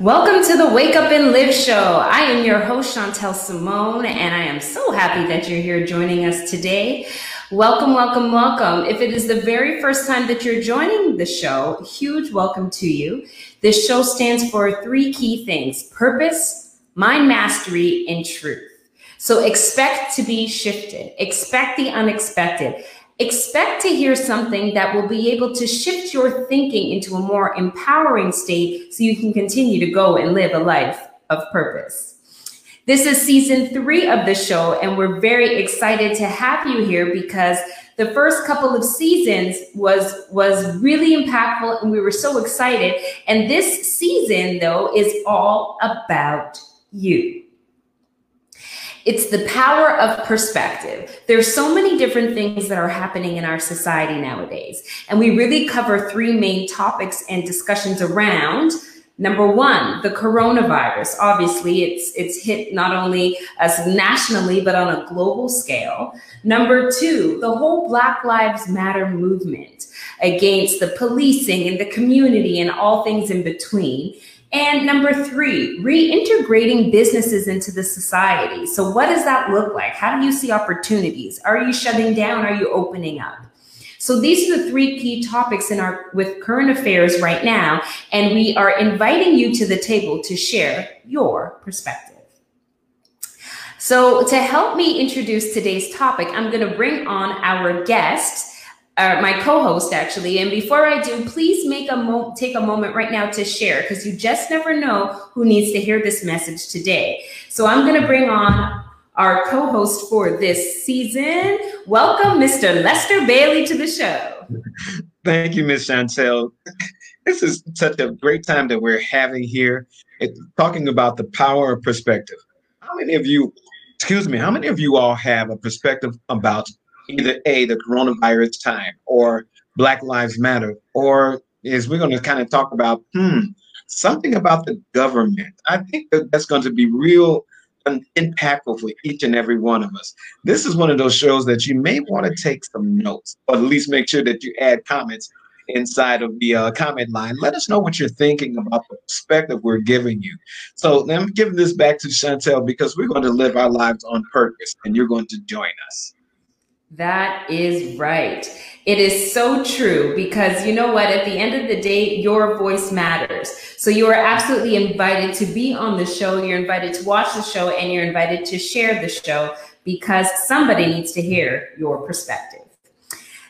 Welcome to the Wake Up and Live show. I am your host, Chantel Simone, and I am so happy that you're here joining us today. Welcome, welcome, welcome. If it is the very first time that you're joining the show, huge welcome to you. This show stands for three key things purpose, mind mastery, and truth. So expect to be shifted, expect the unexpected. Expect to hear something that will be able to shift your thinking into a more empowering state so you can continue to go and live a life of purpose. This is season three of the show, and we're very excited to have you here because the first couple of seasons was was really impactful and we were so excited and this season though is all about you it's the power of perspective. There's so many different things that are happening in our society nowadays. And we really cover three main topics and discussions around Number one, the coronavirus. Obviously, it's it's hit not only us nationally but on a global scale. Number two, the whole Black Lives Matter movement against the policing and the community and all things in between. And number three, reintegrating businesses into the society. So, what does that look like? How do you see opportunities? Are you shutting down? Are you opening up? So these are the three key topics in our with current affairs right now, and we are inviting you to the table to share your perspective. So to help me introduce today's topic, I'm going to bring on our guest uh, my co-host actually. And before I do, please make a mo- take a moment right now to share because you just never know who needs to hear this message today. So I'm going to bring on our co-host for this season. Welcome, Mr. Lester Bailey, to the show. Thank you, Ms. Chantel. This is such a great time that we're having here, talking about the power of perspective. How many of you, excuse me, how many of you all have a perspective about either A, the coronavirus time, or Black Lives Matter, or is we're going to kind of talk about, hmm, something about the government. I think that that's going to be real impactful for each and every one of us. This is one of those shows that you may want to take some notes, or at least make sure that you add comments inside of the uh, comment line. Let us know what you're thinking about the perspective we're giving you. So I'm giving this back to Chantel because we're going to live our lives on purpose, and you're going to join us. That is right. It is so true because you know what? At the end of the day, your voice matters. So you are absolutely invited to be on the show. You're invited to watch the show and you're invited to share the show because somebody needs to hear your perspective.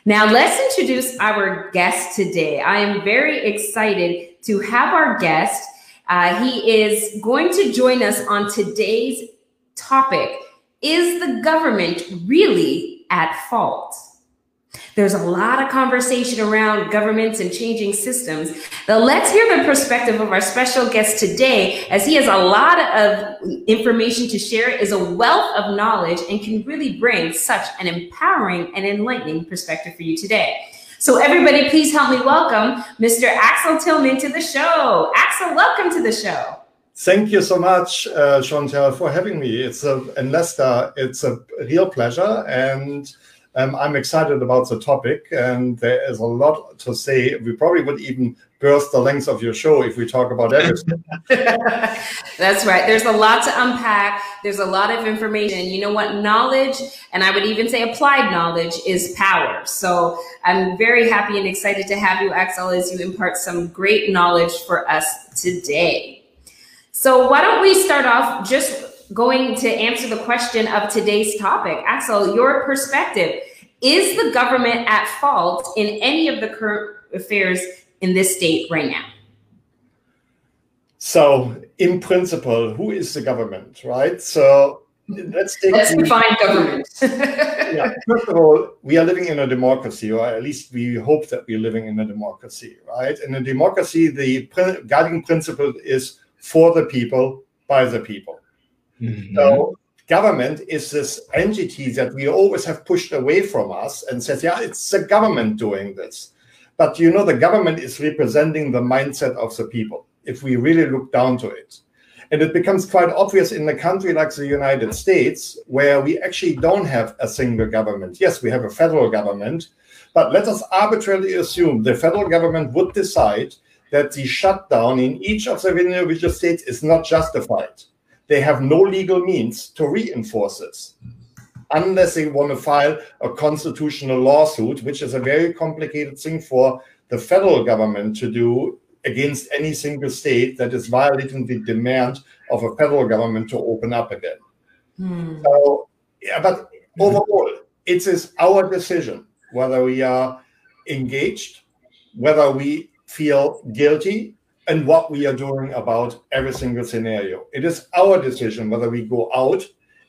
Now, let's introduce our guest today. I am very excited to have our guest. Uh, he is going to join us on today's topic Is the government really at fault. There's a lot of conversation around governments and changing systems. Now, let's hear the perspective of our special guest today, as he has a lot of information to share, is a wealth of knowledge, and can really bring such an empowering and enlightening perspective for you today. So, everybody, please help me welcome Mr. Axel Tillman to the show. Axel, welcome to the show. Thank you so much, uh, Chantel, for having me. It's a, and Lester, it's a real pleasure. And um, I'm excited about the topic. And there is a lot to say. We probably would even burst the length of your show if we talk about everything. That's right. There's a lot to unpack. There's a lot of information. You know what? Knowledge, and I would even say applied knowledge, is power. So I'm very happy and excited to have you, Axel, as you impart some great knowledge for us today. So why don't we start off just going to answer the question of today's topic? Axel, your perspective. Is the government at fault in any of the current affairs in this state right now? So, in principle, who is the government, right? So, let's take. Let's define government. yeah, first of all, we are living in a democracy, or at least we hope that we're living in a democracy, right? In a democracy, the guiding principle is for the people, by the people. Mm-hmm. So government is this entity that we always have pushed away from us and says, yeah, it's the government doing this. But you know, the government is representing the mindset of the people, if we really look down to it. And it becomes quite obvious in a country like the United States, where we actually don't have a single government. Yes, we have a federal government, but let us arbitrarily assume the federal government would decide that the shutdown in each of the individual states is not justified. They have no legal means to reinforce this unless they want to file a constitutional lawsuit, which is a very complicated thing for the federal government to do against any single state that is violating the demand of a federal government to open up again. Hmm. So, yeah, but overall, it is our decision whether we are engaged, whether we feel guilty, and what we are doing about every single scenario. It is our decision whether we go out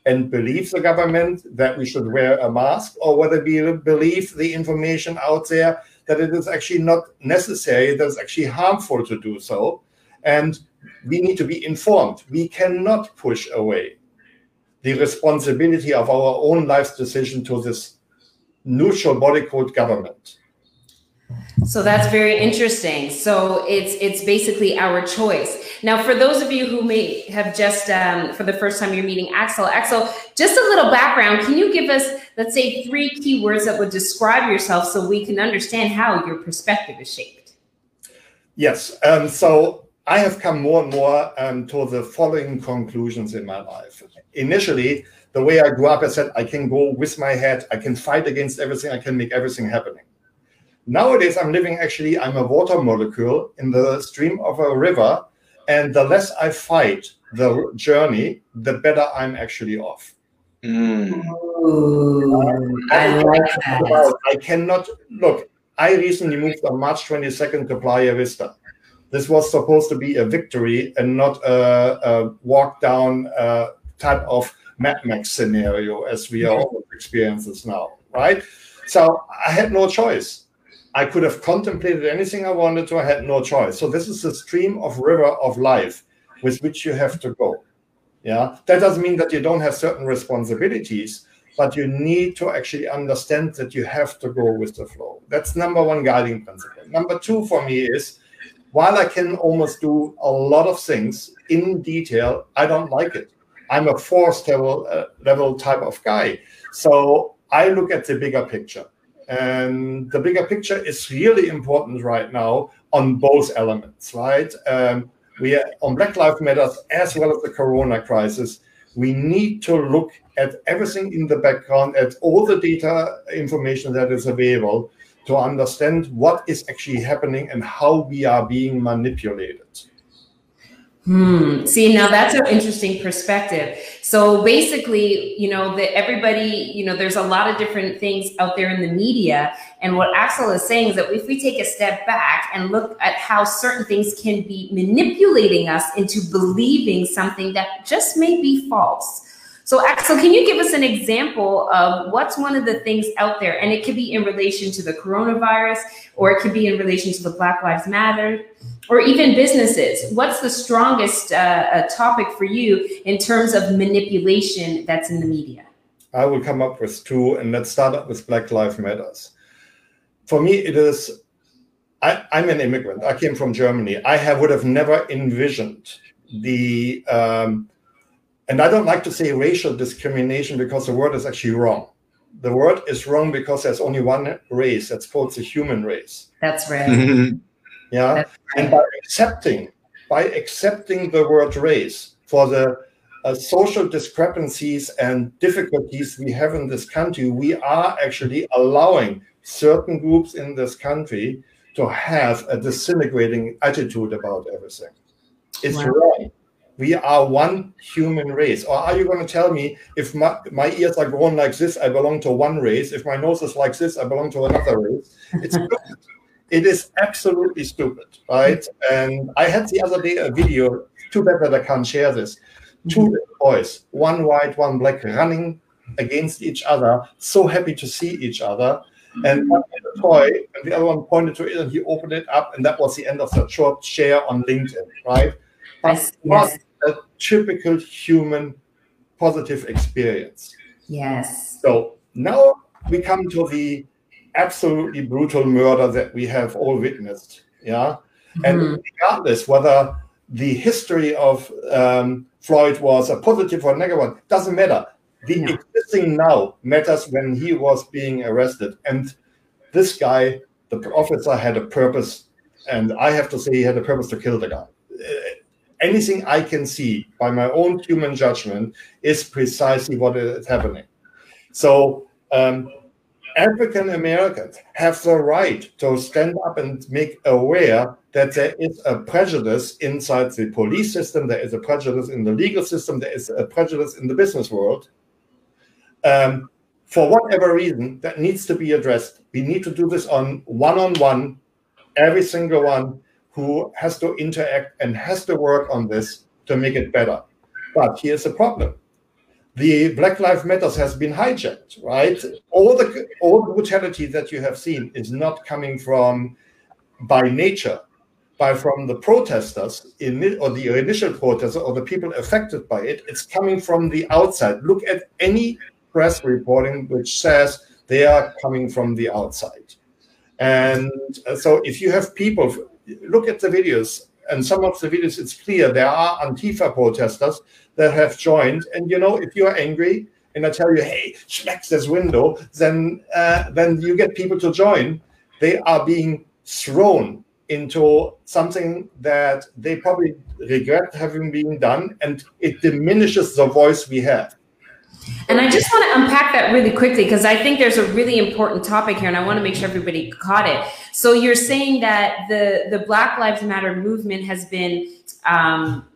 and believe the government that we should wear a mask or whether we believe the information out there that it is actually not necessary, that it's actually harmful to do so. And we need to be informed. We cannot push away the responsibility of our own life's decision to this neutral body code government. So that's very interesting. So it's it's basically our choice. Now, for those of you who may have just um, for the first time you're meeting Axel, Axel, just a little background. Can you give us, let's say, three keywords that would describe yourself so we can understand how your perspective is shaped? Yes. Um, so I have come more and more um, to the following conclusions in my life. Initially, the way I grew up, I said I can go with my head, I can fight against everything, I can make everything happening. Nowadays, I'm living actually, I'm a water molecule in the stream of a river. And the less I fight the journey, the better I'm actually off. Mm. Ooh, I, like that. I cannot look. I recently moved on March 22nd to Playa Vista. This was supposed to be a victory and not a, a walk down uh, type of Mad Max scenario as we are all experiencing now, right? So I had no choice. I could have contemplated anything I wanted to. I had no choice. So this is the stream of river of life with which you have to go. Yeah, that doesn't mean that you don't have certain responsibilities, but you need to actually understand that you have to go with the flow. That's number one guiding principle. Number two for me is while I can almost do a lot of things in detail, I don't like it. I'm a force level, uh, level type of guy. So I look at the bigger picture. And the bigger picture is really important right now on both elements, right? Um, we are on Black Lives Matter as well as the Corona crisis. We need to look at everything in the background, at all the data information that is available to understand what is actually happening and how we are being manipulated. Hmm. See, now that's an interesting perspective. So basically, you know, that everybody, you know, there's a lot of different things out there in the media. And what Axel is saying is that if we take a step back and look at how certain things can be manipulating us into believing something that just may be false. So, Axel, can you give us an example of what's one of the things out there? And it could be in relation to the coronavirus, or it could be in relation to the Black Lives Matter, or even businesses. What's the strongest uh, uh, topic for you in terms of manipulation that's in the media? I will come up with two, and let's start up with Black Lives Matters. For me, it is. I, am an immigrant. I came from Germany. I have, would have never envisioned the um, and I don't like to say racial discrimination because the word is actually wrong. The word is wrong because there's only one race. That's called the human race. That's right. Mm-hmm. yeah. That's right. And by accepting, by accepting the word race for the uh, social discrepancies and difficulties we have in this country, we are actually allowing certain groups in this country to have a disintegrating attitude about everything. It's wow. wrong we are one human race. Or are you going to tell me if my, my ears are grown like this, I belong to one race? If my nose is like this, I belong to another race? It's stupid. It is absolutely stupid, right? And I had the other day a video, too bad that I can't share this. Two mm-hmm. boys, one white, one black, running against each other, so happy to see each other. And one had a toy, and the other one pointed to it, and he opened it up, and that was the end of the short share on LinkedIn, right? But yes a typical human positive experience. Yes. So now we come to the absolutely brutal murder that we have all witnessed. Yeah. Mm-hmm. And regardless whether the history of um, Floyd was a positive or negative one, doesn't matter. The no. existing now matters when he was being arrested. And this guy, the officer, had a purpose and I have to say he had a purpose to kill the guy. Anything I can see by my own human judgment is precisely what is happening. So um, African Americans have the right to stand up and make aware that there is a prejudice inside the police system, there is a prejudice in the legal system, there is a prejudice in the business world. Um, for whatever reason, that needs to be addressed. We need to do this on one on one, every single one who has to interact and has to work on this to make it better. But here's the problem the Black Lives Matters has been hijacked, right? All the all the brutality that you have seen is not coming from by nature, by from the protesters in or the initial protesters or the people affected by it. It's coming from the outside. Look at any press reporting which says they are coming from the outside. And uh, so if you have people look at the videos and some of the videos, it's clear there are Antifa protesters that have joined. And you know, if you're angry and I tell you, hey, smack this window, then uh, then you get people to join. They are being thrown into something that they probably regret having been done, and it diminishes the voice we have. And I just want to unpack that really quickly because I think there's a really important topic here, and I want to make sure everybody caught it. So you're saying that the the Black Lives Matter movement has been um,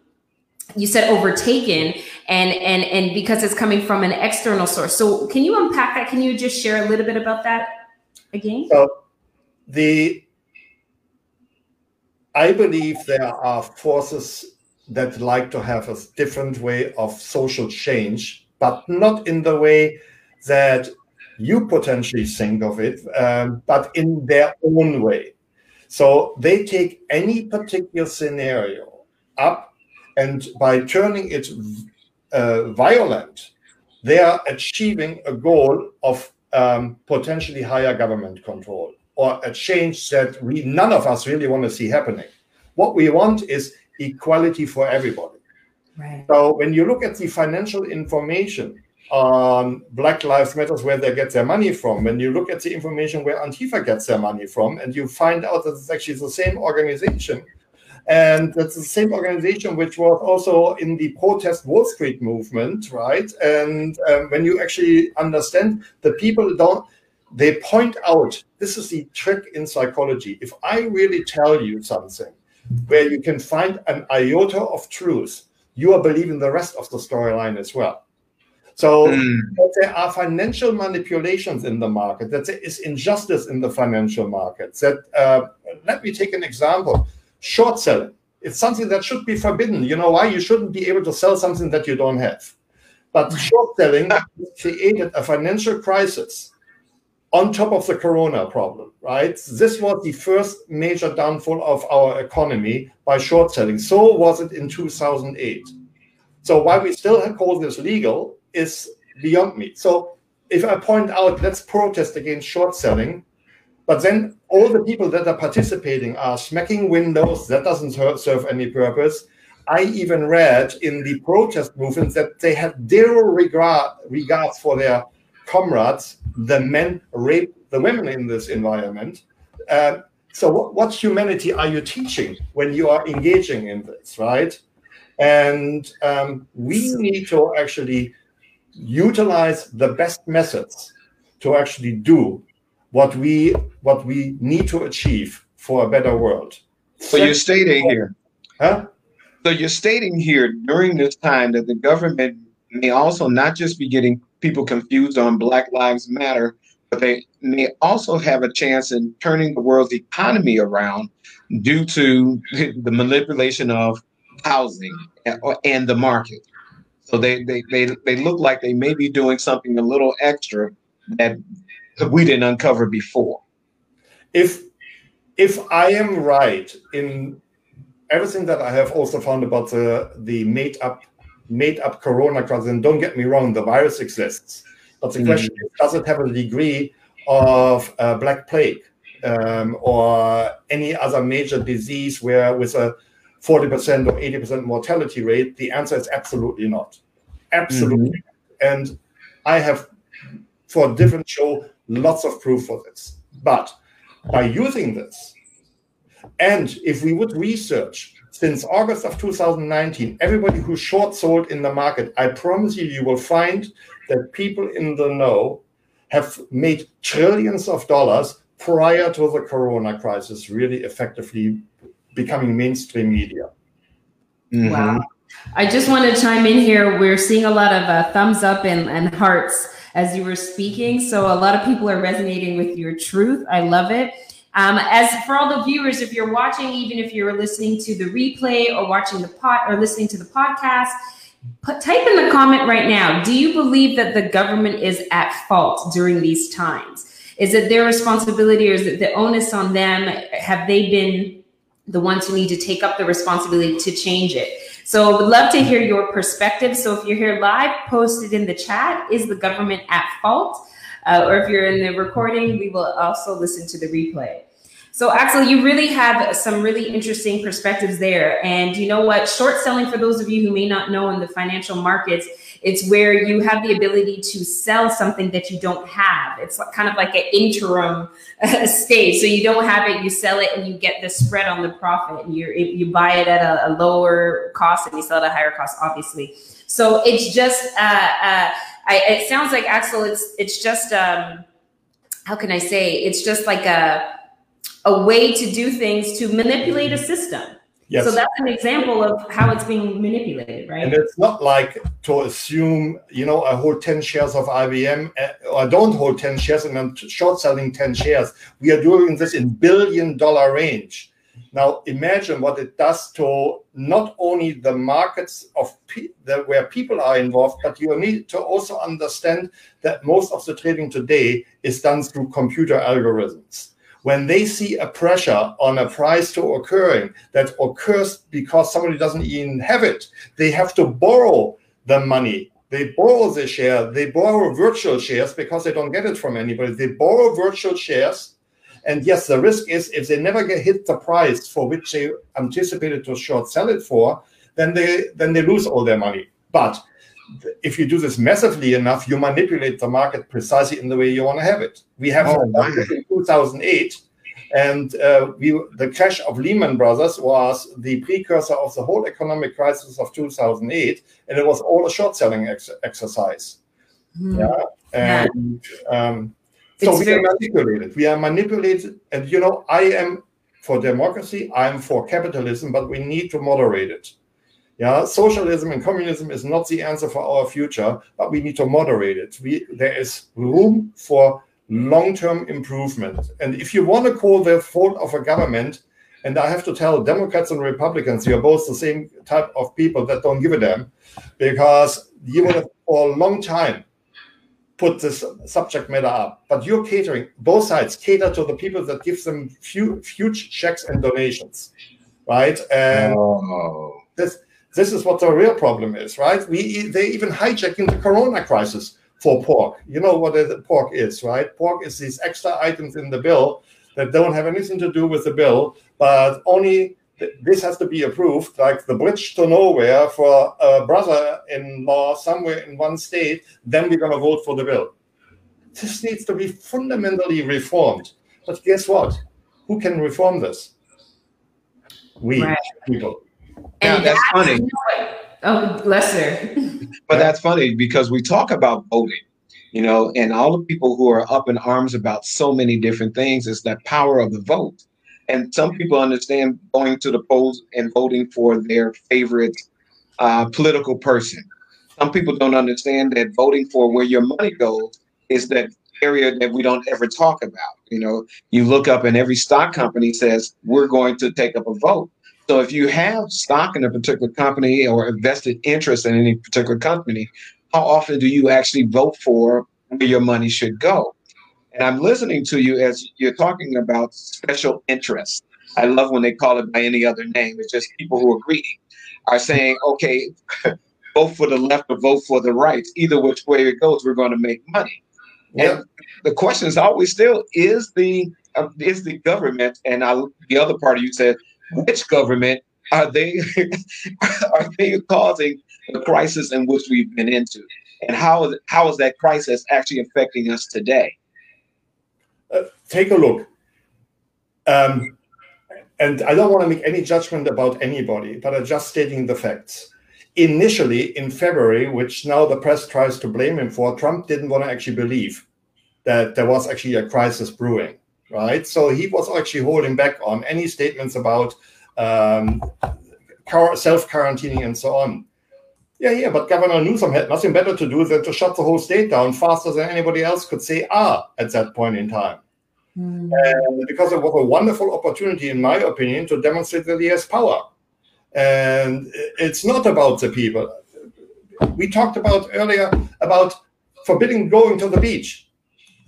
you said overtaken and and and because it's coming from an external source. So can you unpack that? Can you just share a little bit about that again? So the i believe there are forces that like to have a different way of social change but not in the way that you potentially think of it um, but in their own way so they take any particular scenario up and by turning it uh, violent, they are achieving a goal of um, potentially higher government control or a change that we none of us really want to see happening. What we want is equality for everybody. Right. So when you look at the financial information on Black Lives Matters, where they get their money from, when you look at the information where Antifa gets their money from, and you find out that it's actually the same organization and that's the same organization which was also in the protest Wall Street movement, right? And um, when you actually understand the people don't, they point out this is the trick in psychology. If I really tell you something where you can find an iota of truth, you are believing the rest of the storyline as well. So mm. there are financial manipulations in the market, that there is injustice in the financial markets. That uh, let me take an example short selling. It's something that should be forbidden. You know why? You shouldn't be able to sell something that you don't have. But short selling created a financial crisis on top of the corona problem, right? This was the first major downfall of our economy by short selling. So was it in 2008. So why we still call this legal is beyond me. So if I point out, let's protest against short selling, but then all the people that are participating are smacking windows. That doesn't serve any purpose. I even read in the protest movement that they had zero regard regards for their comrades. The men rape the women in this environment. Uh, so, what, what humanity are you teaching when you are engaging in this, right? And um, we need to actually utilize the best methods to actually do what we what we need to achieve for a better world. So you're stating here, huh? So you're stating here during this time that the government may also not just be getting people confused on Black Lives Matter, but they may also have a chance in turning the world's economy around due to the manipulation of housing and the market. So they, they, they, they look like they may be doing something a little extra that we didn't uncover before. If if I am right in everything that I have also found about the the made up made up corona crisis, and don't get me wrong, the virus exists, but the mm. question is, does it have a degree of uh, black plague um, or any other major disease where with a 40% or 80% mortality rate? The answer is absolutely not. Absolutely. Mm-hmm. And I have, for a different show, lots of proof for this. But by using this, And if we would research since August of 2019, everybody who short sold in the market, I promise you, you will find that people in the know have made trillions of dollars prior to the corona crisis really effectively becoming mainstream media. Mm-hmm. Wow. I just want to chime in here. We're seeing a lot of uh, thumbs up and, and hearts as you were speaking. So a lot of people are resonating with your truth. I love it. Um, as for all the viewers, if you're watching, even if you're listening to the replay or watching the pot or listening to the podcast, put, type in the comment right now. Do you believe that the government is at fault during these times? Is it their responsibility or is it the onus on them? Have they been the ones who need to take up the responsibility to change it? So I would love to hear your perspective. So if you're here live, post it in the chat. Is the government at fault? Uh, or if you're in the recording, we will also listen to the replay. So Axel, you really have some really interesting perspectives there. And you know what? Short selling, for those of you who may not know in the financial markets, it's where you have the ability to sell something that you don't have. It's kind of like an interim uh, stage. So you don't have it, you sell it, and you get the spread on the profit. You you buy it at a, a, lower cost and you sell it at a higher cost, obviously. So it's just uh, uh, I, it sounds like Axel. It's it's just um, how can I say? It's just like a a way to do things to manipulate a system. Yes. So that's an example of how it's being manipulated, right? And it's not like to assume, you know, I hold 10 shares of IBM or I don't hold 10 shares and I'm short selling 10 shares. We are doing this in billion dollar range. Now imagine what it does to not only the markets of pe- the, where people are involved, but you need to also understand that most of the trading today is done through computer algorithms when they see a pressure on a price to occurring that occurs because somebody doesn't even have it, they have to borrow the money. They borrow the share, they borrow virtual shares because they don't get it from anybody. They borrow virtual shares. And yes, the risk is if they never get hit the price for which they anticipated to short sell it for, then they then they lose all their money. But if you do this massively enough, you manipulate the market precisely in the way you want to have it. We have oh, in 2008, and uh, we, the crash of Lehman Brothers was the precursor of the whole economic crisis of 2008, and it was all a short selling ex- exercise. Mm. Yeah, and um, so we very- are manipulated. We are manipulated, and you know, I am for democracy. I am for capitalism, but we need to moderate it. Yeah, socialism and communism is not the answer for our future, but we need to moderate it. We, there is room for long-term improvement. And if you want to call the fault of a government, and I have to tell Democrats and Republicans, you're both the same type of people that don't give a damn, because you would have for a long time put this subject matter up. But you're catering, both sides cater to the people that give them few, huge checks and donations, right? And oh. this this is what the real problem is, right? We they even hijacking the Corona crisis for pork. You know what the pork is, right? Pork is these extra items in the bill that don't have anything to do with the bill, but only this has to be approved, like the bridge to nowhere for a brother-in-law somewhere in one state. Then we're going to vote for the bill. This needs to be fundamentally reformed. But guess what? Who can reform this? We right. people. Yeah, that's, that's funny. Oh, Lester. but that's funny because we talk about voting, you know, and all the people who are up in arms about so many different things is that power of the vote. And some people understand going to the polls and voting for their favorite uh, political person. Some people don't understand that voting for where your money goes is that area that we don't ever talk about. You know, you look up and every stock company says, we're going to take up a vote. So if you have stock in a particular company or invested interest in any particular company, how often do you actually vote for where your money should go? And I'm listening to you as you're talking about special interests. I love when they call it by any other name. It's just people who are greedy are saying, okay, vote for the left or vote for the right. Either which way it goes, we're going to make money. And the question is always still: Is the uh, is the government and I, the other part of you said which government are they are they causing the crisis in which we've been into, and how is how is that crisis actually affecting us today? Uh, take a look. Um, and I don't want to make any judgment about anybody, but I'm just stating the facts. Initially, in February, which now the press tries to blame him for, Trump didn't want to actually believe that there was actually a crisis brewing, right? So he was actually holding back on any statements about um, self quarantining and so on. Yeah, yeah, but Governor Newsom had nothing better to do than to shut the whole state down faster than anybody else could say ah at that point in time. Mm. And because it was a wonderful opportunity, in my opinion, to demonstrate that he has power. And it's not about the people. We talked about earlier about forbidding going to the beach.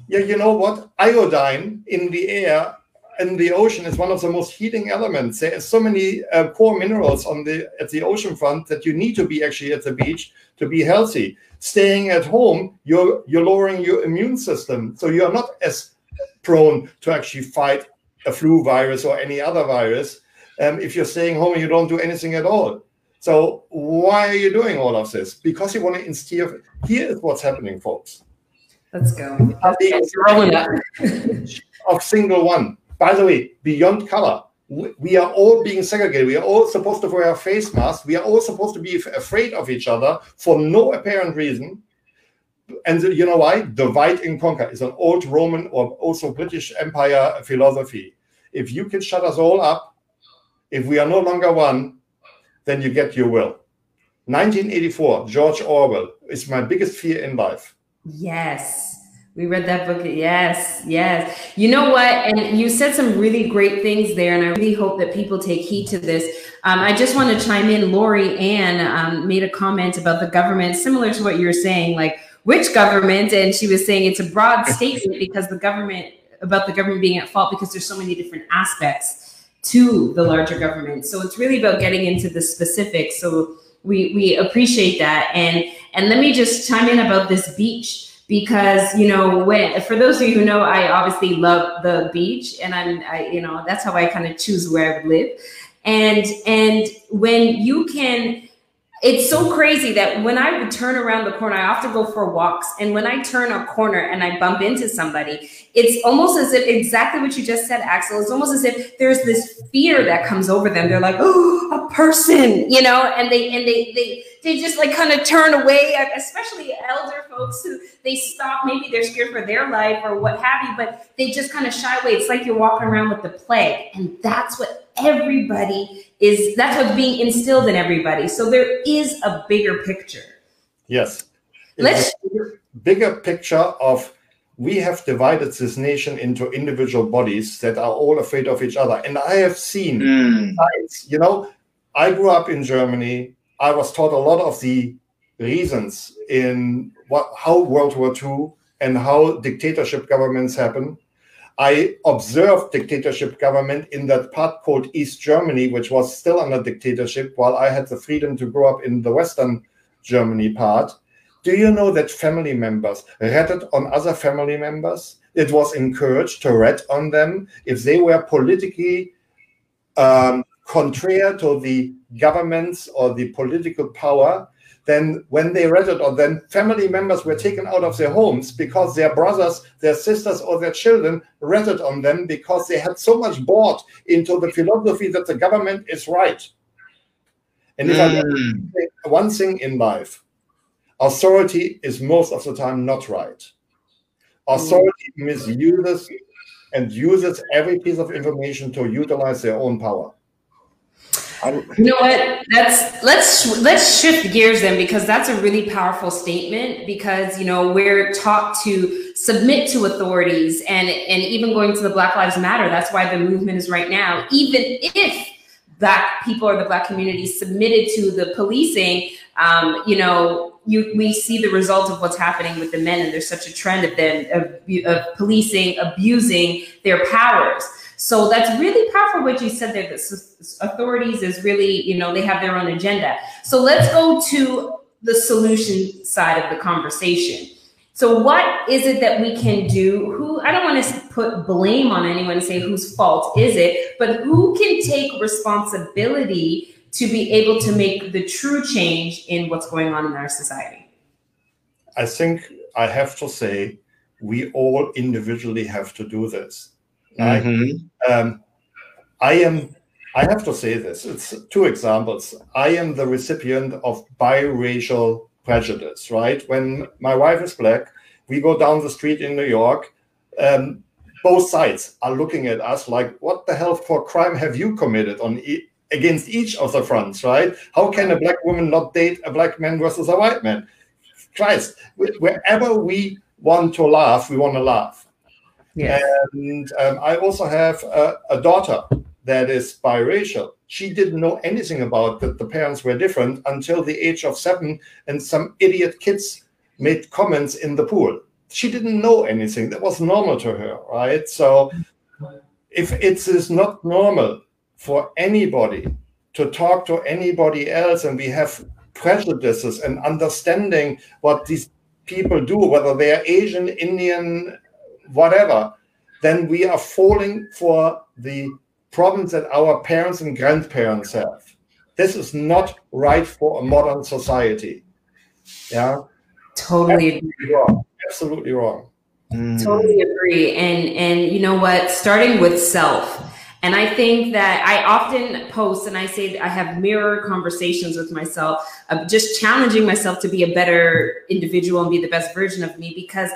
Yeah, you know what? Iodine in the air in the ocean is one of the most heating elements. There are so many uh, core minerals on the at the ocean front that you need to be actually at the beach to be healthy. Staying at home, you're you're lowering your immune system, so you're not as prone to actually fight a flu virus or any other virus um, if you're staying home and you don't do anything at all. So why are you doing all of this? Because you want to instill. Here is what's happening, folks. Let's go. of single one. By the way, beyond color, we are all being segregated. We are all supposed to wear face masks. We are all supposed to be afraid of each other for no apparent reason. And you know why? Divide and conquer is an old Roman or also British Empire philosophy. If you can shut us all up, if we are no longer one, then you get your will. 1984, George Orwell is my biggest fear in life. Yes. We read that book. Yes, yes. You know what? And you said some really great things there, and I really hope that people take heed to this. Um, I just want to chime in. Lori Ann um, made a comment about the government, similar to what you're saying, like which government? And she was saying it's a broad statement because the government about the government being at fault because there's so many different aspects to the larger government. So it's really about getting into the specifics. So we we appreciate that. And and let me just chime in about this beach because you know when for those of you who know i obviously love the beach and i'm i you know that's how i kind of choose where i live and and when you can it's so crazy that when I would turn around the corner, I often go for walks. And when I turn a corner and I bump into somebody, it's almost as if exactly what you just said, Axel. It's almost as if there's this fear that comes over them. They're like, oh, a person, you know, and they and they they they just like kind of turn away, especially elder folks who they stop. Maybe they're scared for their life or what have you, but they just kind of shy away. It's like you're walking around with the plague. And that's what everybody is, that's what's being instilled in everybody. So there is a bigger picture. Yes. Let's bigger, bigger picture of we have divided this nation into individual bodies that are all afraid of each other. And I have seen mm. you know, I grew up in Germany. I was taught a lot of the reasons in what how World War II and how dictatorship governments happen. I observed dictatorship government in that part called East Germany, which was still under dictatorship, while I had the freedom to grow up in the Western Germany part. Do you know that family members ratted on other family members? It was encouraged to rat on them if they were politically um, contrary to the governments or the political power, then when they read it, or then family members were taken out of their homes because their brothers, their sisters, or their children read it on them because they had so much bought into the philosophy that the government is right. And if mm. I say one thing in life, authority is most of the time not right. Authority mm. misuses and uses every piece of information to utilize their own power. You know what? That's let's let's shift gears then because that's a really powerful statement because you know we're taught to submit to authorities and and even going to the Black Lives Matter. That's why the movement is right now. Even if black people or the black community submitted to the policing, um, you know, you we see the result of what's happening with the men, and there's such a trend of them of, of policing abusing their powers. So that's really powerful what you said there. The authorities is really, you know, they have their own agenda. So let's go to the solution side of the conversation. So what is it that we can do? Who I don't want to put blame on anyone and say whose fault is it, but who can take responsibility to be able to make the true change in what's going on in our society? I think I have to say we all individually have to do this. Mm-hmm. I, um, I am I have to say this. It's two examples. I am the recipient of biracial prejudice, right? When my wife is black, we go down the street in New York. Um, both sides are looking at us like, what the hell for crime have you committed on e- against each of the fronts, right? How can a black woman not date a black man versus a white man? Christ, wherever we want to laugh, we want to laugh. Yes. And um, I also have a, a daughter that is biracial. She didn't know anything about that the parents were different until the age of seven, and some idiot kids made comments in the pool. She didn't know anything. That was normal to her, right? So if it is not normal for anybody to talk to anybody else and we have prejudices and understanding what these people do, whether they are Asian, Indian, whatever, then we are falling for the problems that our parents and grandparents have. This is not right for a modern society. Yeah. Totally Absolutely wrong. Absolutely wrong. Mm. Totally agree. And and you know what? Starting with self. And I think that I often post and I say I have mirror conversations with myself of just challenging myself to be a better individual and be the best version of me because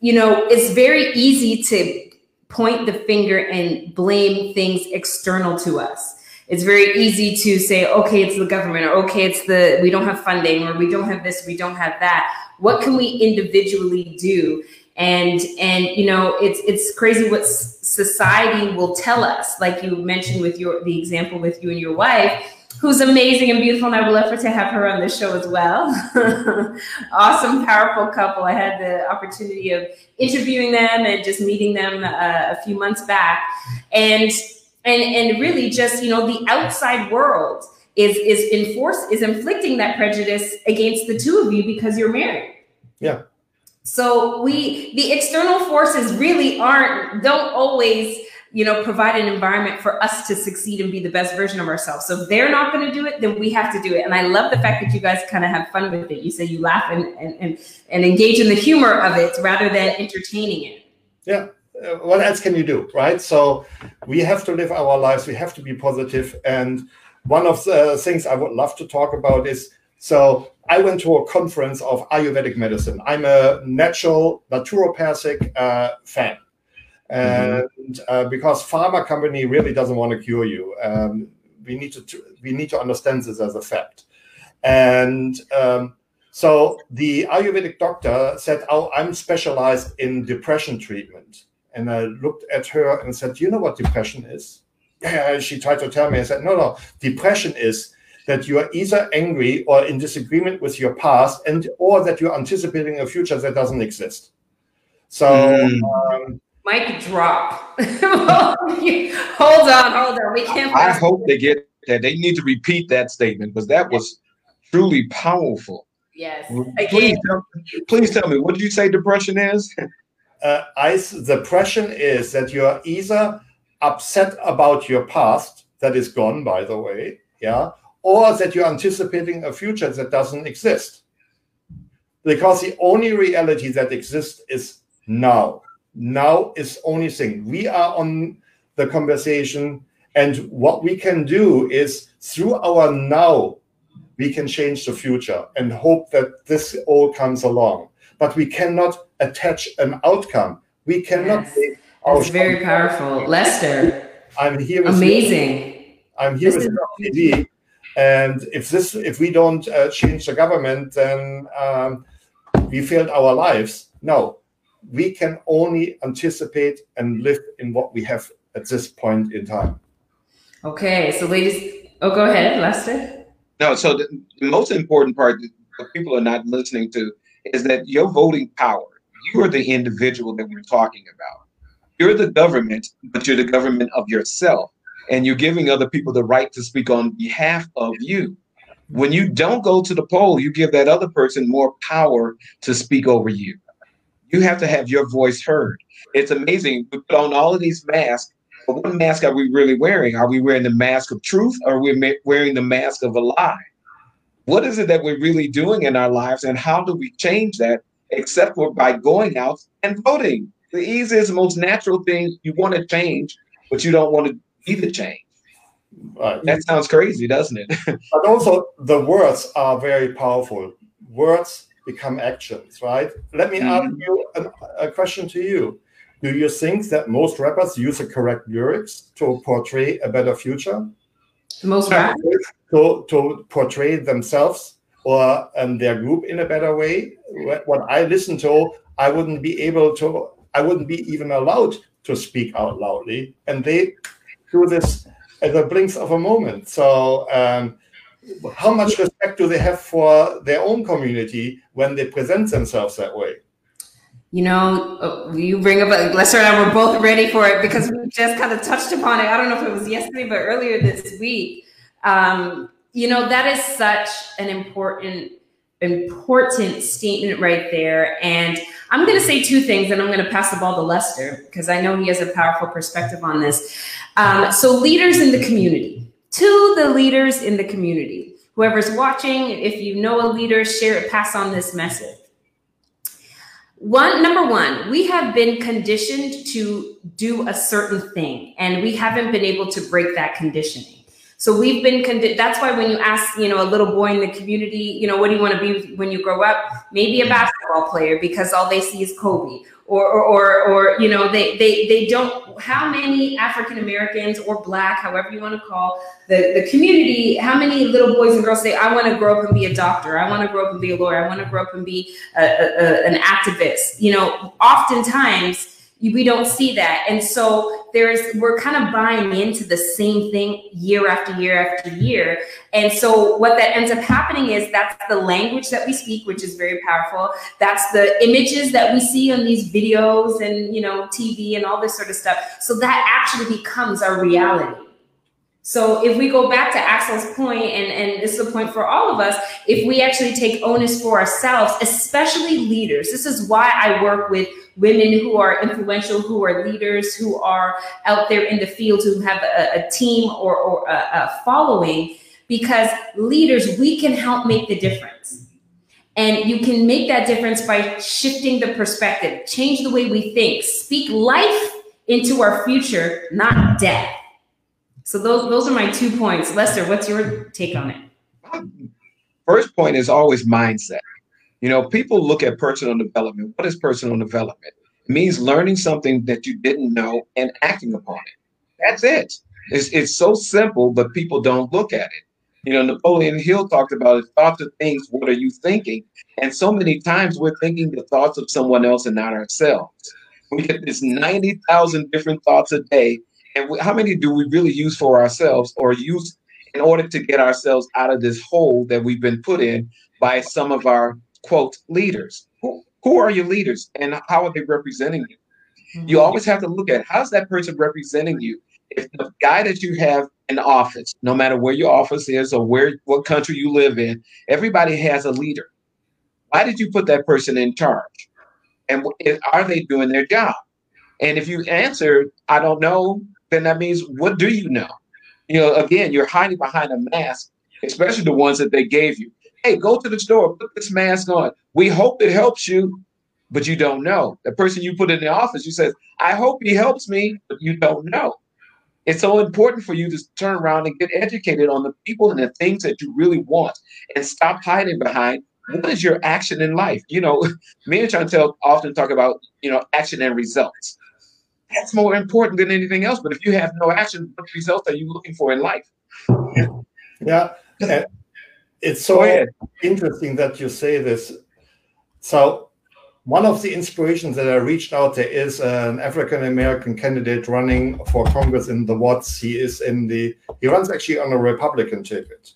you know, it's very easy to point the finger and blame things external to us. It's very easy to say, okay, it's the government, or okay, it's the we don't have funding, or we don't have this, we don't have that. What can we individually do? And and you know, it's it's crazy what society will tell us. Like you mentioned with your the example with you and your wife, who's amazing and beautiful, and I would love for to have her on the show as well. awesome, powerful couple. I had the opportunity of interviewing them and just meeting them uh, a few months back, and and and really just you know the outside world is is enforced is inflicting that prejudice against the two of you because you're married. Yeah. So we the external forces really aren't don't always you know, provide an environment for us to succeed and be the best version of ourselves. So if they're not going to do it, then we have to do it. And I love the fact that you guys kind of have fun with it. You say you laugh and, and, and, and engage in the humor of it rather than entertaining it. Yeah. Uh, what else can you do, right? So we have to live our lives. We have to be positive. And one of the things I would love to talk about is so I went to a conference of Ayurvedic medicine. I'm a natural naturopathic uh, fan. Mm-hmm. and uh, because pharma company really doesn't want to cure you um, we need to we need to understand this as a fact and um, so the ayurvedic doctor said oh i'm specialized in depression treatment and i looked at her and said you know what depression is yeah, she tried to tell me i said no no depression is that you are either angry or in disagreement with your past and or that you're anticipating a future that doesn't exist so mm. um, Mic drop. hold on, hold on. We can't. I hope they get that. They need to repeat that statement because that was truly powerful. Yes. Please tell, please tell me, what did you say depression is? Uh, I, depression is that you're either upset about your past that is gone, by the way, yeah, or that you're anticipating a future that doesn't exist. Because the only reality that exists is now now is only thing we are on the conversation and what we can do is through our now we can change the future and hope that this all comes along. But we cannot attach an outcome. We cannot yes. That's very powerful. Lester. I'm here amazing. I'm here this with TV, and if this if we don't uh, change the government then um, we failed our lives. No we can only anticipate and live in what we have at this point in time. Okay, so ladies, oh, go ahead, Lester. No, so the, the most important part that people are not listening to is that your voting power, you are the individual that we're talking about. You're the government, but you're the government of yourself. And you're giving other people the right to speak on behalf of you. When you don't go to the poll, you give that other person more power to speak over you. You have to have your voice heard. It's amazing. We put on all of these masks, but what mask are we really wearing? Are we wearing the mask of truth or are we wearing the mask of a lie? What is it that we're really doing in our lives and how do we change that except for by going out and voting? The easiest, most natural thing you want to change, but you don't want to be the change. Right. That sounds crazy, doesn't it? but also, the words are very powerful. Words become actions, right? Let me mm-hmm. ask you a, a question to you. Do you think that most rappers use the correct lyrics to portray a better future? Most rappers to, to portray themselves or um, their group in a better way. What I listen to, I wouldn't be able to, I wouldn't be even allowed to speak out loudly. And they do this at the blinks of a moment. So, um, how much respect do they have for their own community when they present themselves that way? You know, uh, you bring up Lester and I were both ready for it because we just kind of touched upon it. I don't know if it was yesterday, but earlier this week. Um, you know, that is such an important important statement right there. And I'm going to say two things, and I'm going to pass the ball to Lester because I know he has a powerful perspective on this. Um, so, leaders in the community, to the leaders in the community, whoever's watching, if you know a leader, share it, pass on this message. One, number one, we have been conditioned to do a certain thing, and we haven't been able to break that conditioning. So we've been, condi- that's why when you ask, you know, a little boy in the community, you know, what do you want to be when you grow up? Maybe a basketball player because all they see is Kobe. Or, or, or, or you know, they, they, they don't, how many African Americans or Black, however you want to call the, the community, how many little boys and girls say, I want to grow up and be a doctor. I want to grow up and be a lawyer. I want to grow up and be a, a, a, an activist. You know, oftentimes, we don't see that. And so there's we're kind of buying into the same thing year after year after year. And so what that ends up happening is that's the language that we speak which is very powerful. That's the images that we see on these videos and you know tv and all this sort of stuff. So that actually becomes our reality so if we go back to Axel's point, and, and this is a point for all of us, if we actually take onus for ourselves, especially leaders, this is why I work with women who are influential, who are leaders, who are out there in the field, who have a, a team or, or a, a following, because leaders, we can help make the difference. And you can make that difference by shifting the perspective, change the way we think, speak life into our future, not death. So those those are my two points. Lester, what's your take on it? First point is always mindset. You know, people look at personal development. What is personal development? It means learning something that you didn't know and acting upon it. That's it. It's, it's so simple, but people don't look at it. You know, Napoleon Hill talked about it, thoughts of things, what are you thinking? And so many times we're thinking the thoughts of someone else and not ourselves. We get this 90,000 different thoughts a day. And how many do we really use for ourselves or use in order to get ourselves out of this hole that we've been put in by some of our quote leaders. Who, who are your leaders and how are they representing you? Mm-hmm. You always have to look at how's that person representing you. If the guy that you have in office, no matter where your office is or where what country you live in, everybody has a leader. Why did you put that person in charge? And are they doing their job? And if you answer, I don't know, then that means what do you know? You know, again, you're hiding behind a mask, especially the ones that they gave you hey, go to the store, put this mask on. We hope it helps you, but you don't know. The person you put in the office, you says, I hope he helps me, but you don't know. It's so important for you to turn around and get educated on the people and the things that you really want and stop hiding behind what is your action in life? You know, me and Chantal often talk about, you know, action and results. That's more important than anything else. But if you have no action, what results are you looking for in life? Yeah it's so interesting that you say this. So, one of the inspirations that I reached out there is an African American candidate running for Congress in the Watts. He is in the he runs actually on a Republican ticket.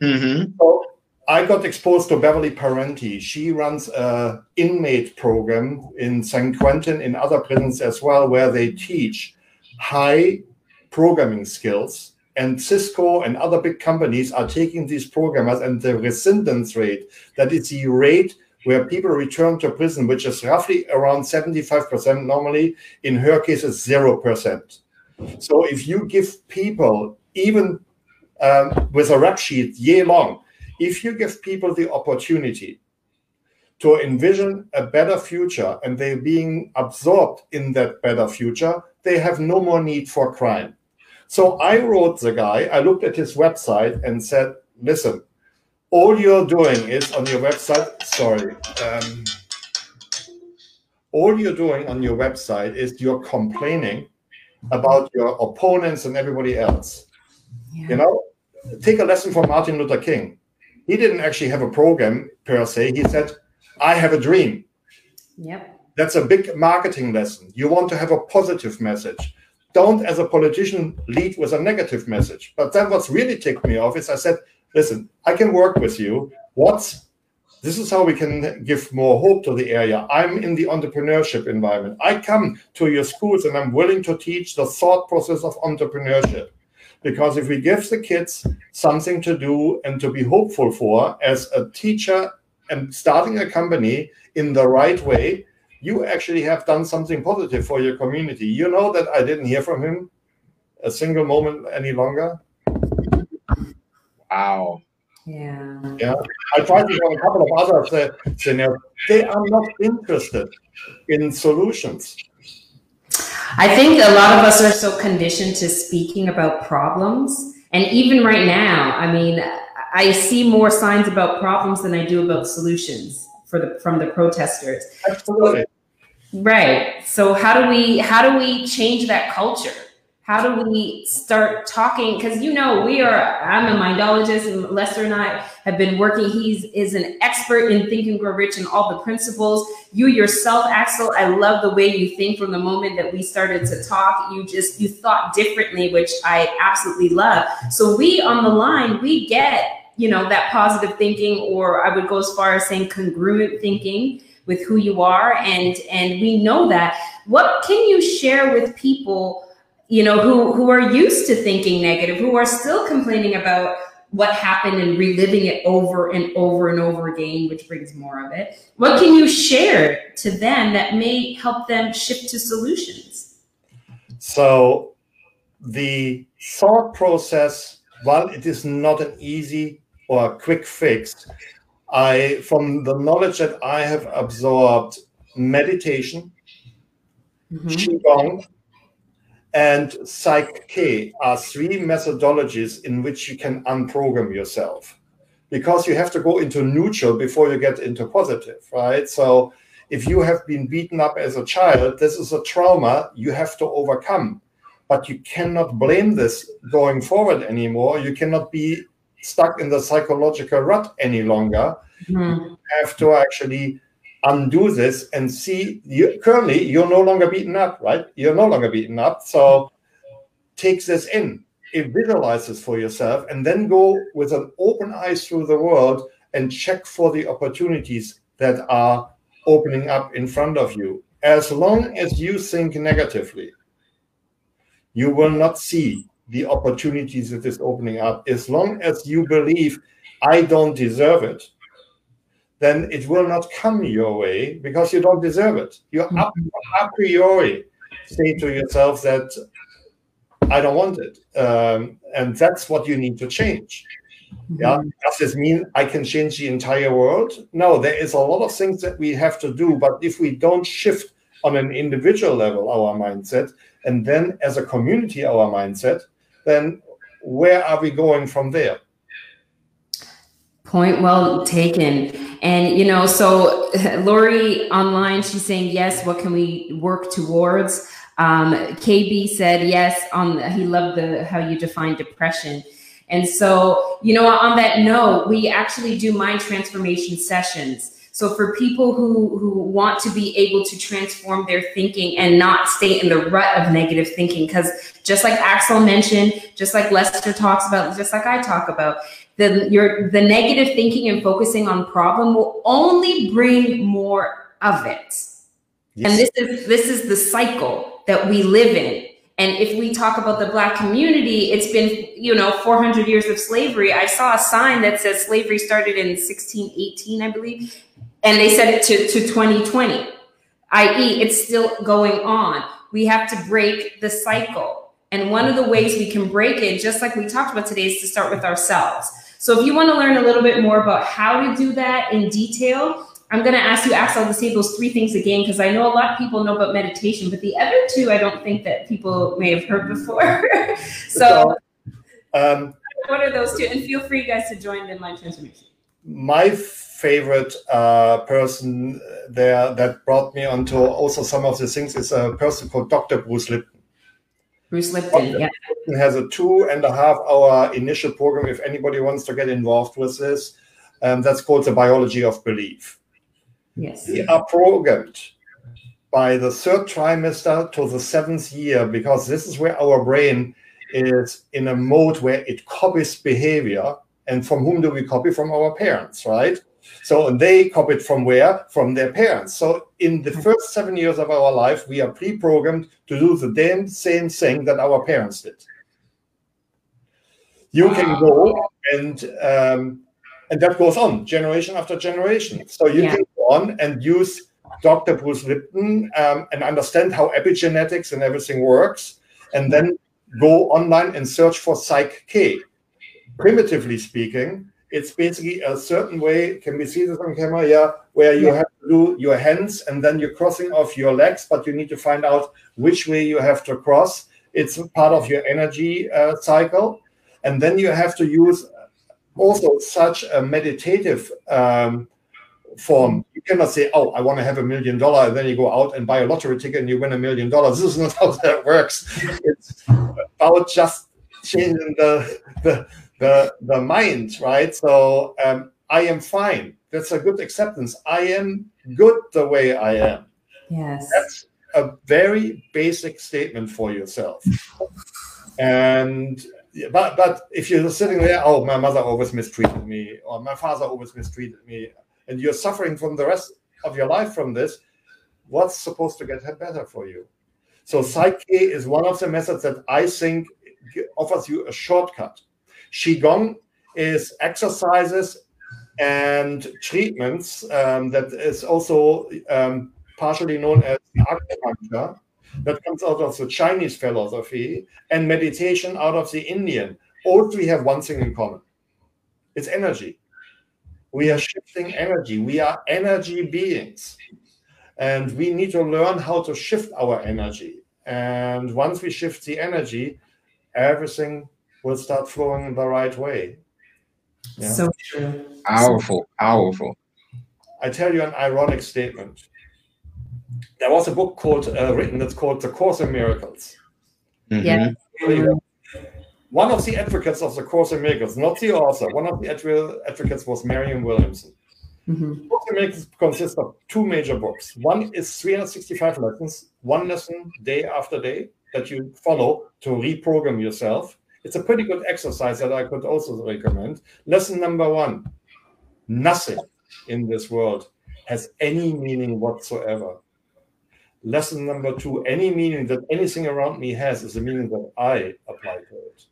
Mm-hmm. So I got exposed to Beverly Parenti. She runs a inmate program in San Quentin in other prisons as well, where they teach high programming skills and Cisco and other big companies are taking these programmers and the recidence rate, that is the rate where people return to prison, which is roughly around 75% normally, in her case is 0%. So if you give people, even um, with a rap sheet year long, if you give people the opportunity to envision a better future and they're being absorbed in that better future, they have no more need for crime So I wrote the guy, I looked at his website and said, listen, all you're doing is on your website, sorry, um, all you're doing on your website is you're complaining about your opponents and everybody else. Yeah. You know, take a lesson from Martin Luther King. He didn't actually have a program per se. He said, I have a dream. Yep. That's a big marketing lesson. You want to have a positive message. Don't, as a politician, lead with a negative message. But then what's really ticked me off is I said, listen, I can work with you. What's this is how we can give more hope to the area. I'm in the entrepreneurship environment. I come to your schools and I'm willing to teach the thought process of entrepreneurship. Because if we give the kids something to do and to be hopeful for as a teacher and starting a company in the right way, you actually have done something positive for your community. You know that I didn't hear from him a single moment any longer. Wow. Yeah. Yeah. I tried to a couple of other scenarios. They are not interested in solutions. I think a lot of us are so conditioned to speaking about problems. And even right now, I mean, I see more signs about problems than I do about solutions for the from the protesters. Absolutely. Right. So how do we how do we change that culture? How do we start talking? Because you know we are i'm a mindologist and lester and i have been working. He's is an expert in Think and Grow Rich and all the principles. You yourself axel i love the way you think from the moment that we started to talk. You just you thought differently which i absolutely love. So we on the line we get you know that positive thinking or i would go as far as saying congruent thinking with who you are and and we know that. What can you share with people you know, who, who are used to thinking negative, who are still complaining about what happened and reliving it over and over and over again, which brings more of it. What can you share to them that may help them shift to solutions? So, the thought process, while it is not an easy or a quick fix, I, from the knowledge that I have absorbed, meditation, mm-hmm. qigong, and Psych-K are three methodologies in which you can unprogram yourself because you have to go into neutral before you get into positive, right? So if you have been beaten up as a child, this is a trauma you have to overcome. But you cannot blame this going forward anymore. You cannot be stuck in the psychological rut any longer. Mm-hmm. You have to actually undo this and see you currently you're no longer beaten up right? You're no longer beaten up. So take this in. It visualizes for yourself and then go with an open eyes through the world and check for the opportunities that are opening up in front of you. As long as you think negatively you will not see the opportunities that is opening up. As long as you believe i don't deserve it then it will not come your way because you don't deserve it. You mm-hmm. a priori say to yourself that I don't want it, um, and that's what you need to change. Mm-hmm. Yeah, does this mean I can change the entire world? No, there is a lot of things that we have to do, but if we don't shift on an individual level our mindset, and then as a community our mindset, then where are we going from there? Point well taken. And, you know, so Lori online, she's saying, yes, what can we work towards? Um, KB said, yes, on the, he loved the how you define depression. And so, you know, on that note, we actually do mind transformation sessions. So for people who, who want to be able to transform their thinking and not stay in the rut of negative thinking, because just like Axel mentioned, just like Lester talks about, just like I talk about, the your the negative thinking and focusing on problem will only bring more of it. Yes. And this is this is the cycle that we live in. And if we talk about the black community, it's been, you know, 400 years of slavery. I saw a sign that says slavery started in 1618, I believe, and they said it to, to 2020, i.e., it's still going on. We have to break the cycle. And one of the ways we can break it, just like we talked about today, is to start with ourselves. So if you want to learn a little bit more about how to do that in detail, I'm going to ask you, Axel, to say those three things again because I know a lot of people know about meditation, but the other two I don't think that people may have heard before. so, um, what are those two? And feel free, guys, to join in my transformation. My favorite uh, person there that brought me onto also some of the things is a person called Dr. Bruce Lipton. Bruce Lipton, yeah. Lipton has a two and a half hour initial program if anybody wants to get involved with this. Um, that's called the biology of belief. Yes. We are programmed by the third trimester to the seventh year because this is where our brain is in a mode where it copies behavior. And from whom do we copy? From our parents, right? So they copied from where? From their parents. So in the first seven years of our life, we are pre-programmed to do the damn same thing that our parents did. You can go and um, and that goes on generation after generation. So you yeah. can go on and use Dr. Bruce Lipton um, and understand how epigenetics and everything works, and then go online and search for Psych K. Primitively speaking, it's basically a certain way. Can we see this on camera? Yeah, where you yeah. have to do your hands and then you're crossing off your legs, but you need to find out which way you have to cross. It's part of your energy uh, cycle, and then you have to use also such a meditative um, form. You cannot say, "Oh, I want to have a million dollar," and then you go out and buy a lottery ticket and you win a million dollars. This is not how that works. It's about just changing the the the, the mind, right? So um, I am fine. That's a good acceptance. I am good the way I am. Yes. That's a very basic statement for yourself. And but but if you're sitting there, oh, my mother always mistreated me, or my father always mistreated me, and you're suffering from the rest of your life from this, what's supposed to get better for you? So Psych-K is one of the methods that I think offers you a shortcut. Qigong is exercises and treatments um, that is also um, partially known as acupuncture that comes out of the Chinese philosophy and meditation out of the Indian. All three have one thing in common it's energy. We are shifting energy. We are energy beings. And we need to learn how to shift our energy. And once we shift the energy, everything will start flowing in the right way. Yeah? So true. Powerful, powerful. I tell you an ironic statement there was a book called uh, written that's called The Course in Miracles. Mm-hmm. Yeah. One of the advocates of the Course in Miracles, not the author, one of the advocates was Marianne Williamson. Mm-hmm. Course in Miracles consists of two major books. One is 365 lessons, one lesson day after day that you follow to reprogram yourself. It's a pretty good exercise that I could also recommend. Lesson number one nothing in this world has any meaning whatsoever. Lesson number two any meaning that anything around me has is the meaning that I apply to it.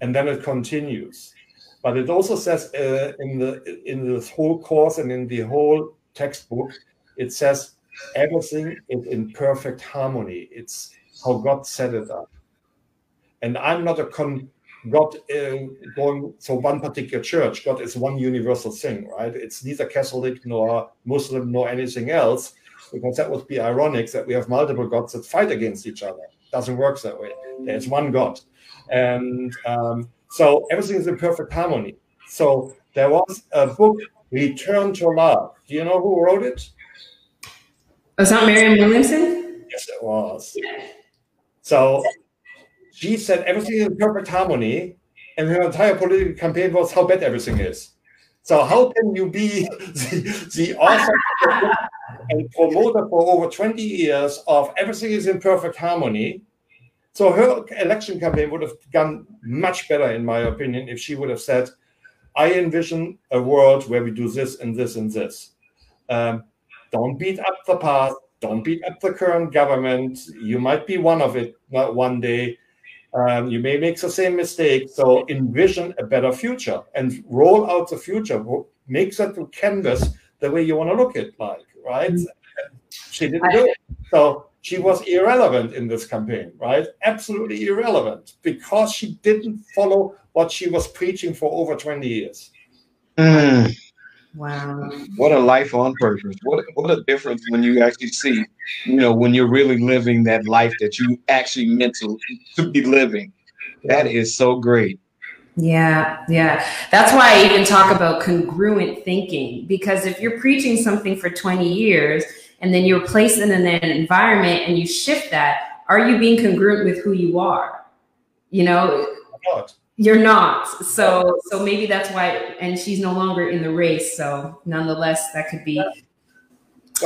And then it continues. But it also says uh, in the in this whole course and in the whole textbook, it says everything is in perfect harmony. It's how God set it up. And I'm not a con God uh, going for one particular church. God is one universal thing, right? It's neither Catholic nor Muslim nor anything else because that would be ironic that we have multiple gods that fight against each other. It doesn't work that way. There's one God. And um, so everything is in perfect harmony. So there was a book, Return to Love. Do you know who wrote it? Was that Marianne Williamson? Yes, it was. So she said everything is in perfect harmony, and her entire political campaign was how bad everything is. So how can you be the, the author and promoter for over 20 years of everything is in perfect harmony. So her election campaign would have gone much better, in my opinion, if she would have said, I envision a world where we do this and this and this. Um, don't beat up the past. Don't beat up the current government. You might be one of it one day. Um, you may make the same mistake. So envision a better future and roll out the future. Make that to canvas the way you want to look at like right? Mm-hmm. She didn't do it. So she was irrelevant in this campaign, right? Absolutely irrelevant because she didn't follow what she was preaching for over 20 years. Mm. Wow. What a life on purpose. What what a difference when you actually see, you know, when you're really living that life that you actually meant to, to be living. That is so great. Yeah, yeah. That's why I even talk about congruent thinking because if you're preaching something for 20 years and then you're placed in an environment and you shift that, are you being congruent with who you are? You know, you're not. So so maybe that's why and she's no longer in the race. So nonetheless, that could be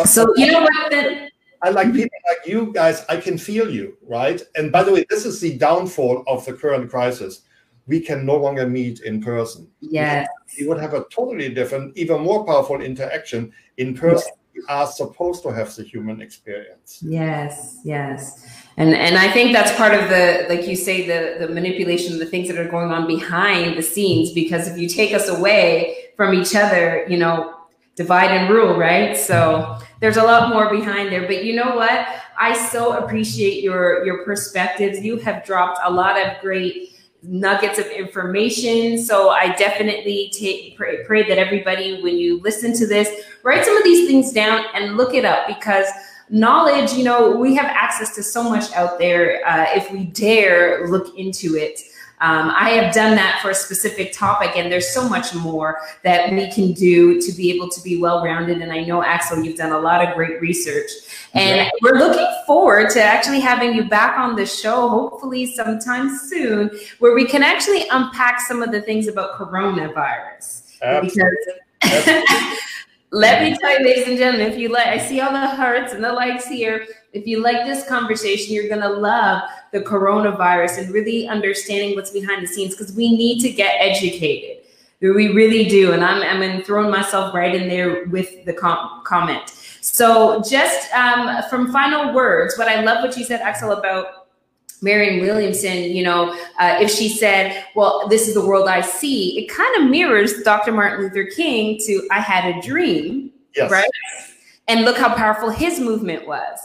so you know what then I like people like you guys, I can feel you, right? And by the way, this is the downfall of the current crisis. We can no longer meet in person. Yes. We would have a totally different, even more powerful interaction in person. Yes. We are supposed to have the human experience. Yes, yes and and i think that's part of the like you say the the manipulation the things that are going on behind the scenes because if you take us away from each other you know divide and rule right? So there's a lot more behind there. But you know what? I so appreciate your your perspectives. You have dropped a lot of great nuggets of information. So i definitely take pray, pray that everybody when you listen to this write some of these things down and look it up because knowledge, you know, we have access to so much out there uh, if we dare look into it. Um, I have done that for a specific topic, and there's so much more that we can do to be able to be well rounded. And I know, Axel, you've done a lot of great research. And yeah. we're looking forward to actually having you back on the show, hopefully sometime soon, where we can actually unpack some of the things about coronavirus. Absolutely. Because Let me tell you, ladies and gentlemen, if you like, I see all the hearts and the likes here. If you like this conversation, you're going to love the coronavirus and really understanding what's behind the scenes because we need to get educated. We really do. And I'm, I'm throwing myself right in there with the com- comment. So, just um, from final words, what I love what you said, Axel, about Marianne Williamson, you know, uh, if she said, well, this is the world I see, it kind of mirrors Dr. Martin Luther King to I had a dream, yes. right? And look how powerful his movement was.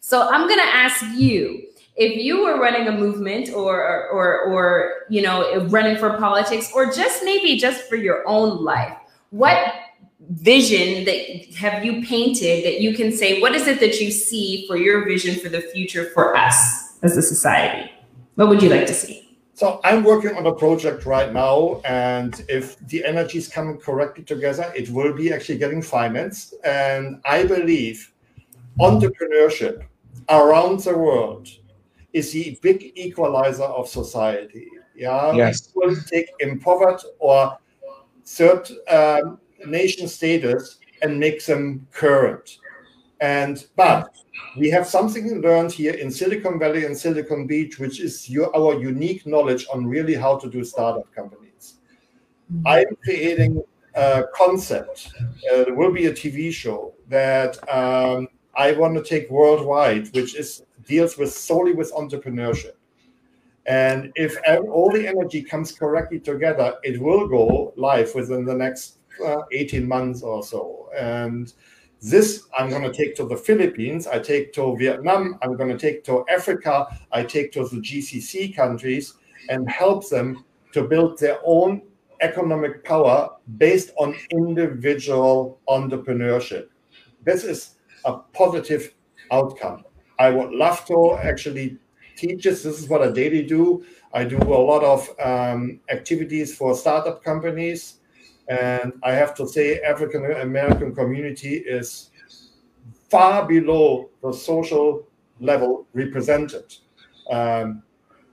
So I'm going to ask you, if you were running a movement or, or, or, or, you know, running for politics or just maybe just for your own life, what vision that have you painted that you can say, what is it that you see for your vision for the future for us? As a society? What would you like to see? So I'm working on a project right now, and if the energies come correctly together, it will be actually getting financed. And I believe entrepreneurship around the world is the big equalizer of society. Yeah, yes. will take impoverished or third um, nation status and make them current. And but we have something learned here in Silicon Valley and Silicon Beach, which is your, our unique knowledge on really how to do startup companies. Mm-hmm. I'm creating a concept. Uh, there will be a TV show that um, I want to take worldwide, which is deals with solely with entrepreneurship. And if all the energy comes correctly together, it will go live within the next uh, 18 months or so. And this I'm going to take to the Philippines, I take to Vietnam, I'm going to take to Africa, I take to the GCC countries and help them to build their own economic power based on individual entrepreneurship. This is a positive outcome. I would love to actually teach this. This is what I daily do. I do a lot of um, activities for startup companies and I have to say, African American community is far below the social level represented. Um,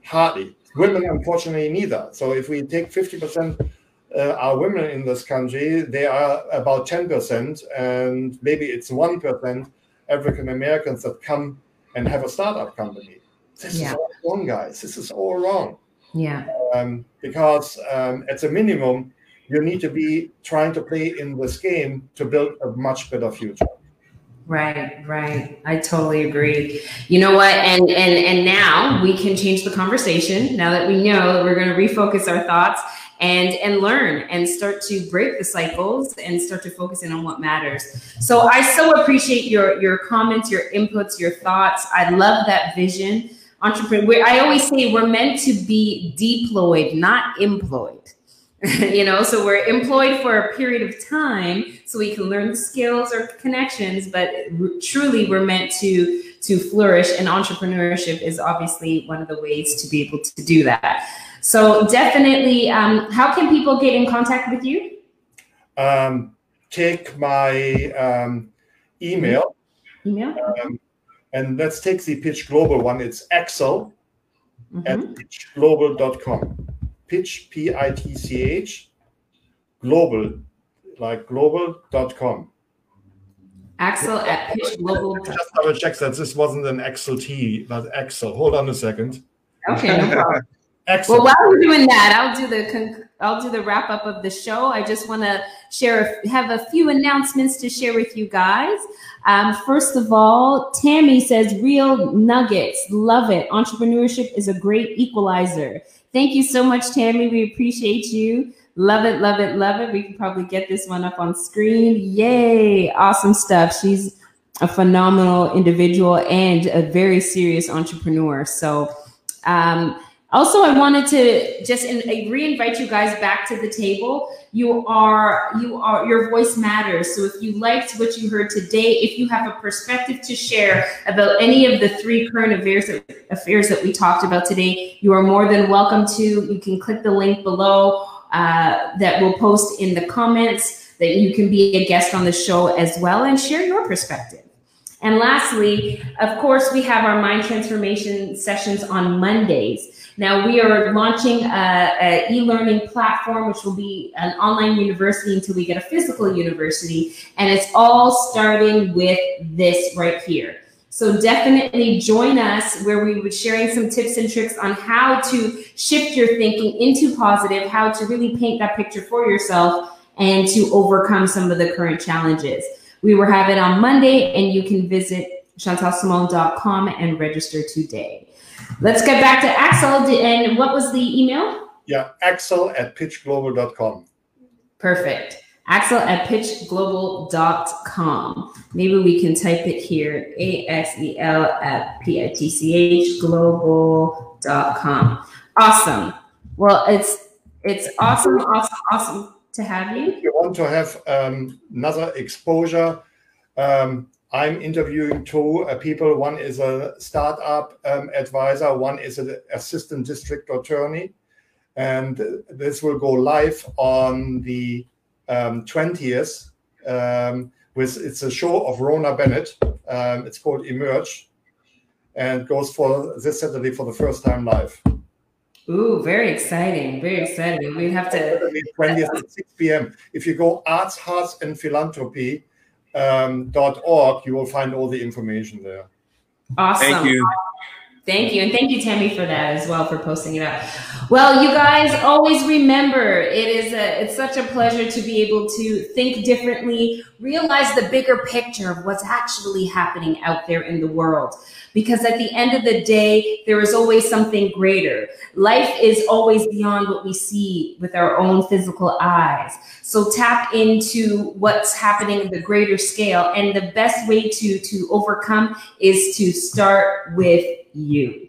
hardly. Women, unfortunately, neither. So if we take 50% uh, are women in this country, they are about 10%, and maybe it's 1% African Americans that come and have a startup company. This yeah. is all wrong, guys. This is all wrong. Yeah. Um, because um, at the minimum, you need to be trying to play in this game to build a much better future. Right, right. I totally agree. You know what? And and and now we can change the conversation. Now that we know that we're going to refocus our thoughts and and learn and start to break the cycles and start to focus in on what matters. So I so appreciate your your comments, your inputs, your thoughts. I love that vision. Entrepreneur. I always say we're meant to be deployed, not employed you know, so we're employed for a period of time so we can learn the skills or connections, but truly we're meant to to flourish and entrepreneurship is obviously one of the ways to be able to do that. So definitely, um, how can people get in contact with you? Um, take my um, email. Email. Um, and let's take the Pitch Global one. It's Axel mm-hmm. at pitchglobal.com. Pitch, P I T C H, global, like global.com. Axel at Pitch Global. Just double check that this wasn't an Axel T, but Axel. Hold on a second. Okay, no problem. Excellent. Well, while we're doing that, I'll do the I'll do the wrap up of the show. I just want to share have a few announcements to share with you guys. Um, first of all, Tammy says real nuggets, love it. Entrepreneurship is a great equalizer. Thank you so much, Tammy. We appreciate you. Love it, love it, love it. We can probably get this one up on screen. Yay! Awesome stuff. She's a phenomenal individual and a very serious entrepreneur. So. Um, also, I wanted to just in, re-invite you guys back to the table. You are you are your voice matters. So if you liked what you heard today, if you have a perspective to share about any of the three current affairs that, affairs that we talked about today, you are more than welcome to. You can click the link below uh, that we'll post in the comments. That you can be a guest on the show as well and share your perspective. And lastly, of course, we have our mind transformation sessions on Mondays. Now we are launching a, a e-learning platform, which will be an online university until we get a physical university. And it's all starting with this right here. So definitely join us where we were sharing some tips and tricks on how to shift your thinking into positive, how to really paint that picture for yourself and to overcome some of the current challenges. We will have it on Monday and you can visit chantalsimone.com and register today. Let's get back to Axel. And what was the email? Yeah, axel at pitchglobal.com. Perfect. Axel at pitchglobal.com. Maybe we can type it here A X E L at P I T C H global.com. Awesome. Well, it's it's awesome, awesome, awesome to have you. If you want to have um, another exposure, um, I'm interviewing two uh, people. One is a startup um, advisor, one is an assistant district attorney. And this will go live on the um, 20th. Um, with it's a show of Rona Bennett. Um, it's called Emerge, and goes for this Saturday for the first time live. Ooh, very exciting! Very exciting. We have to. 20th at 6 p.m. If you go Arts, Hearts, and Philanthropy, um, .org, you will find all the information there. Awesome. Thank you. Thank you. And thank you, Tammy, for that as well, for posting it up. Well, you guys always remember it is a, it's such a pleasure to be able to think differently, realize the bigger picture of what's actually happening out there in the world. Because at the end of the day, there is always something greater. Life is always beyond what we see with our own physical eyes. So tap into what's happening in the greater scale. And the best way to, to overcome is to start with you.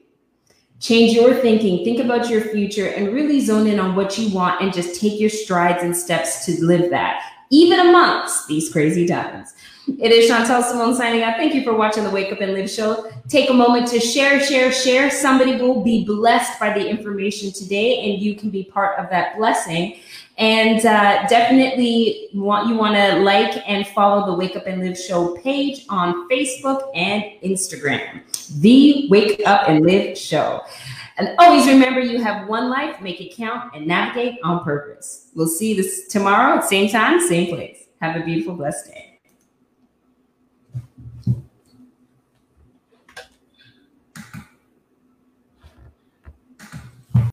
Change your thinking, think about your future, and really zone in on what you want and just take your strides and steps to live that, even amongst these crazy times. It is Chantal Simone signing out. Thank you for watching the Wake Up and Live show. Take a moment to share, share, share. Somebody will be blessed by the information today, and you can be part of that blessing. And uh, definitely want you want to like and follow the Wake Up and Live Show page on Facebook and Instagram. The Wake Up and Live Show. And always remember you have one life, make it count, and navigate on purpose. We'll see you this tomorrow, same time, same place. Have a beautiful, blessed day.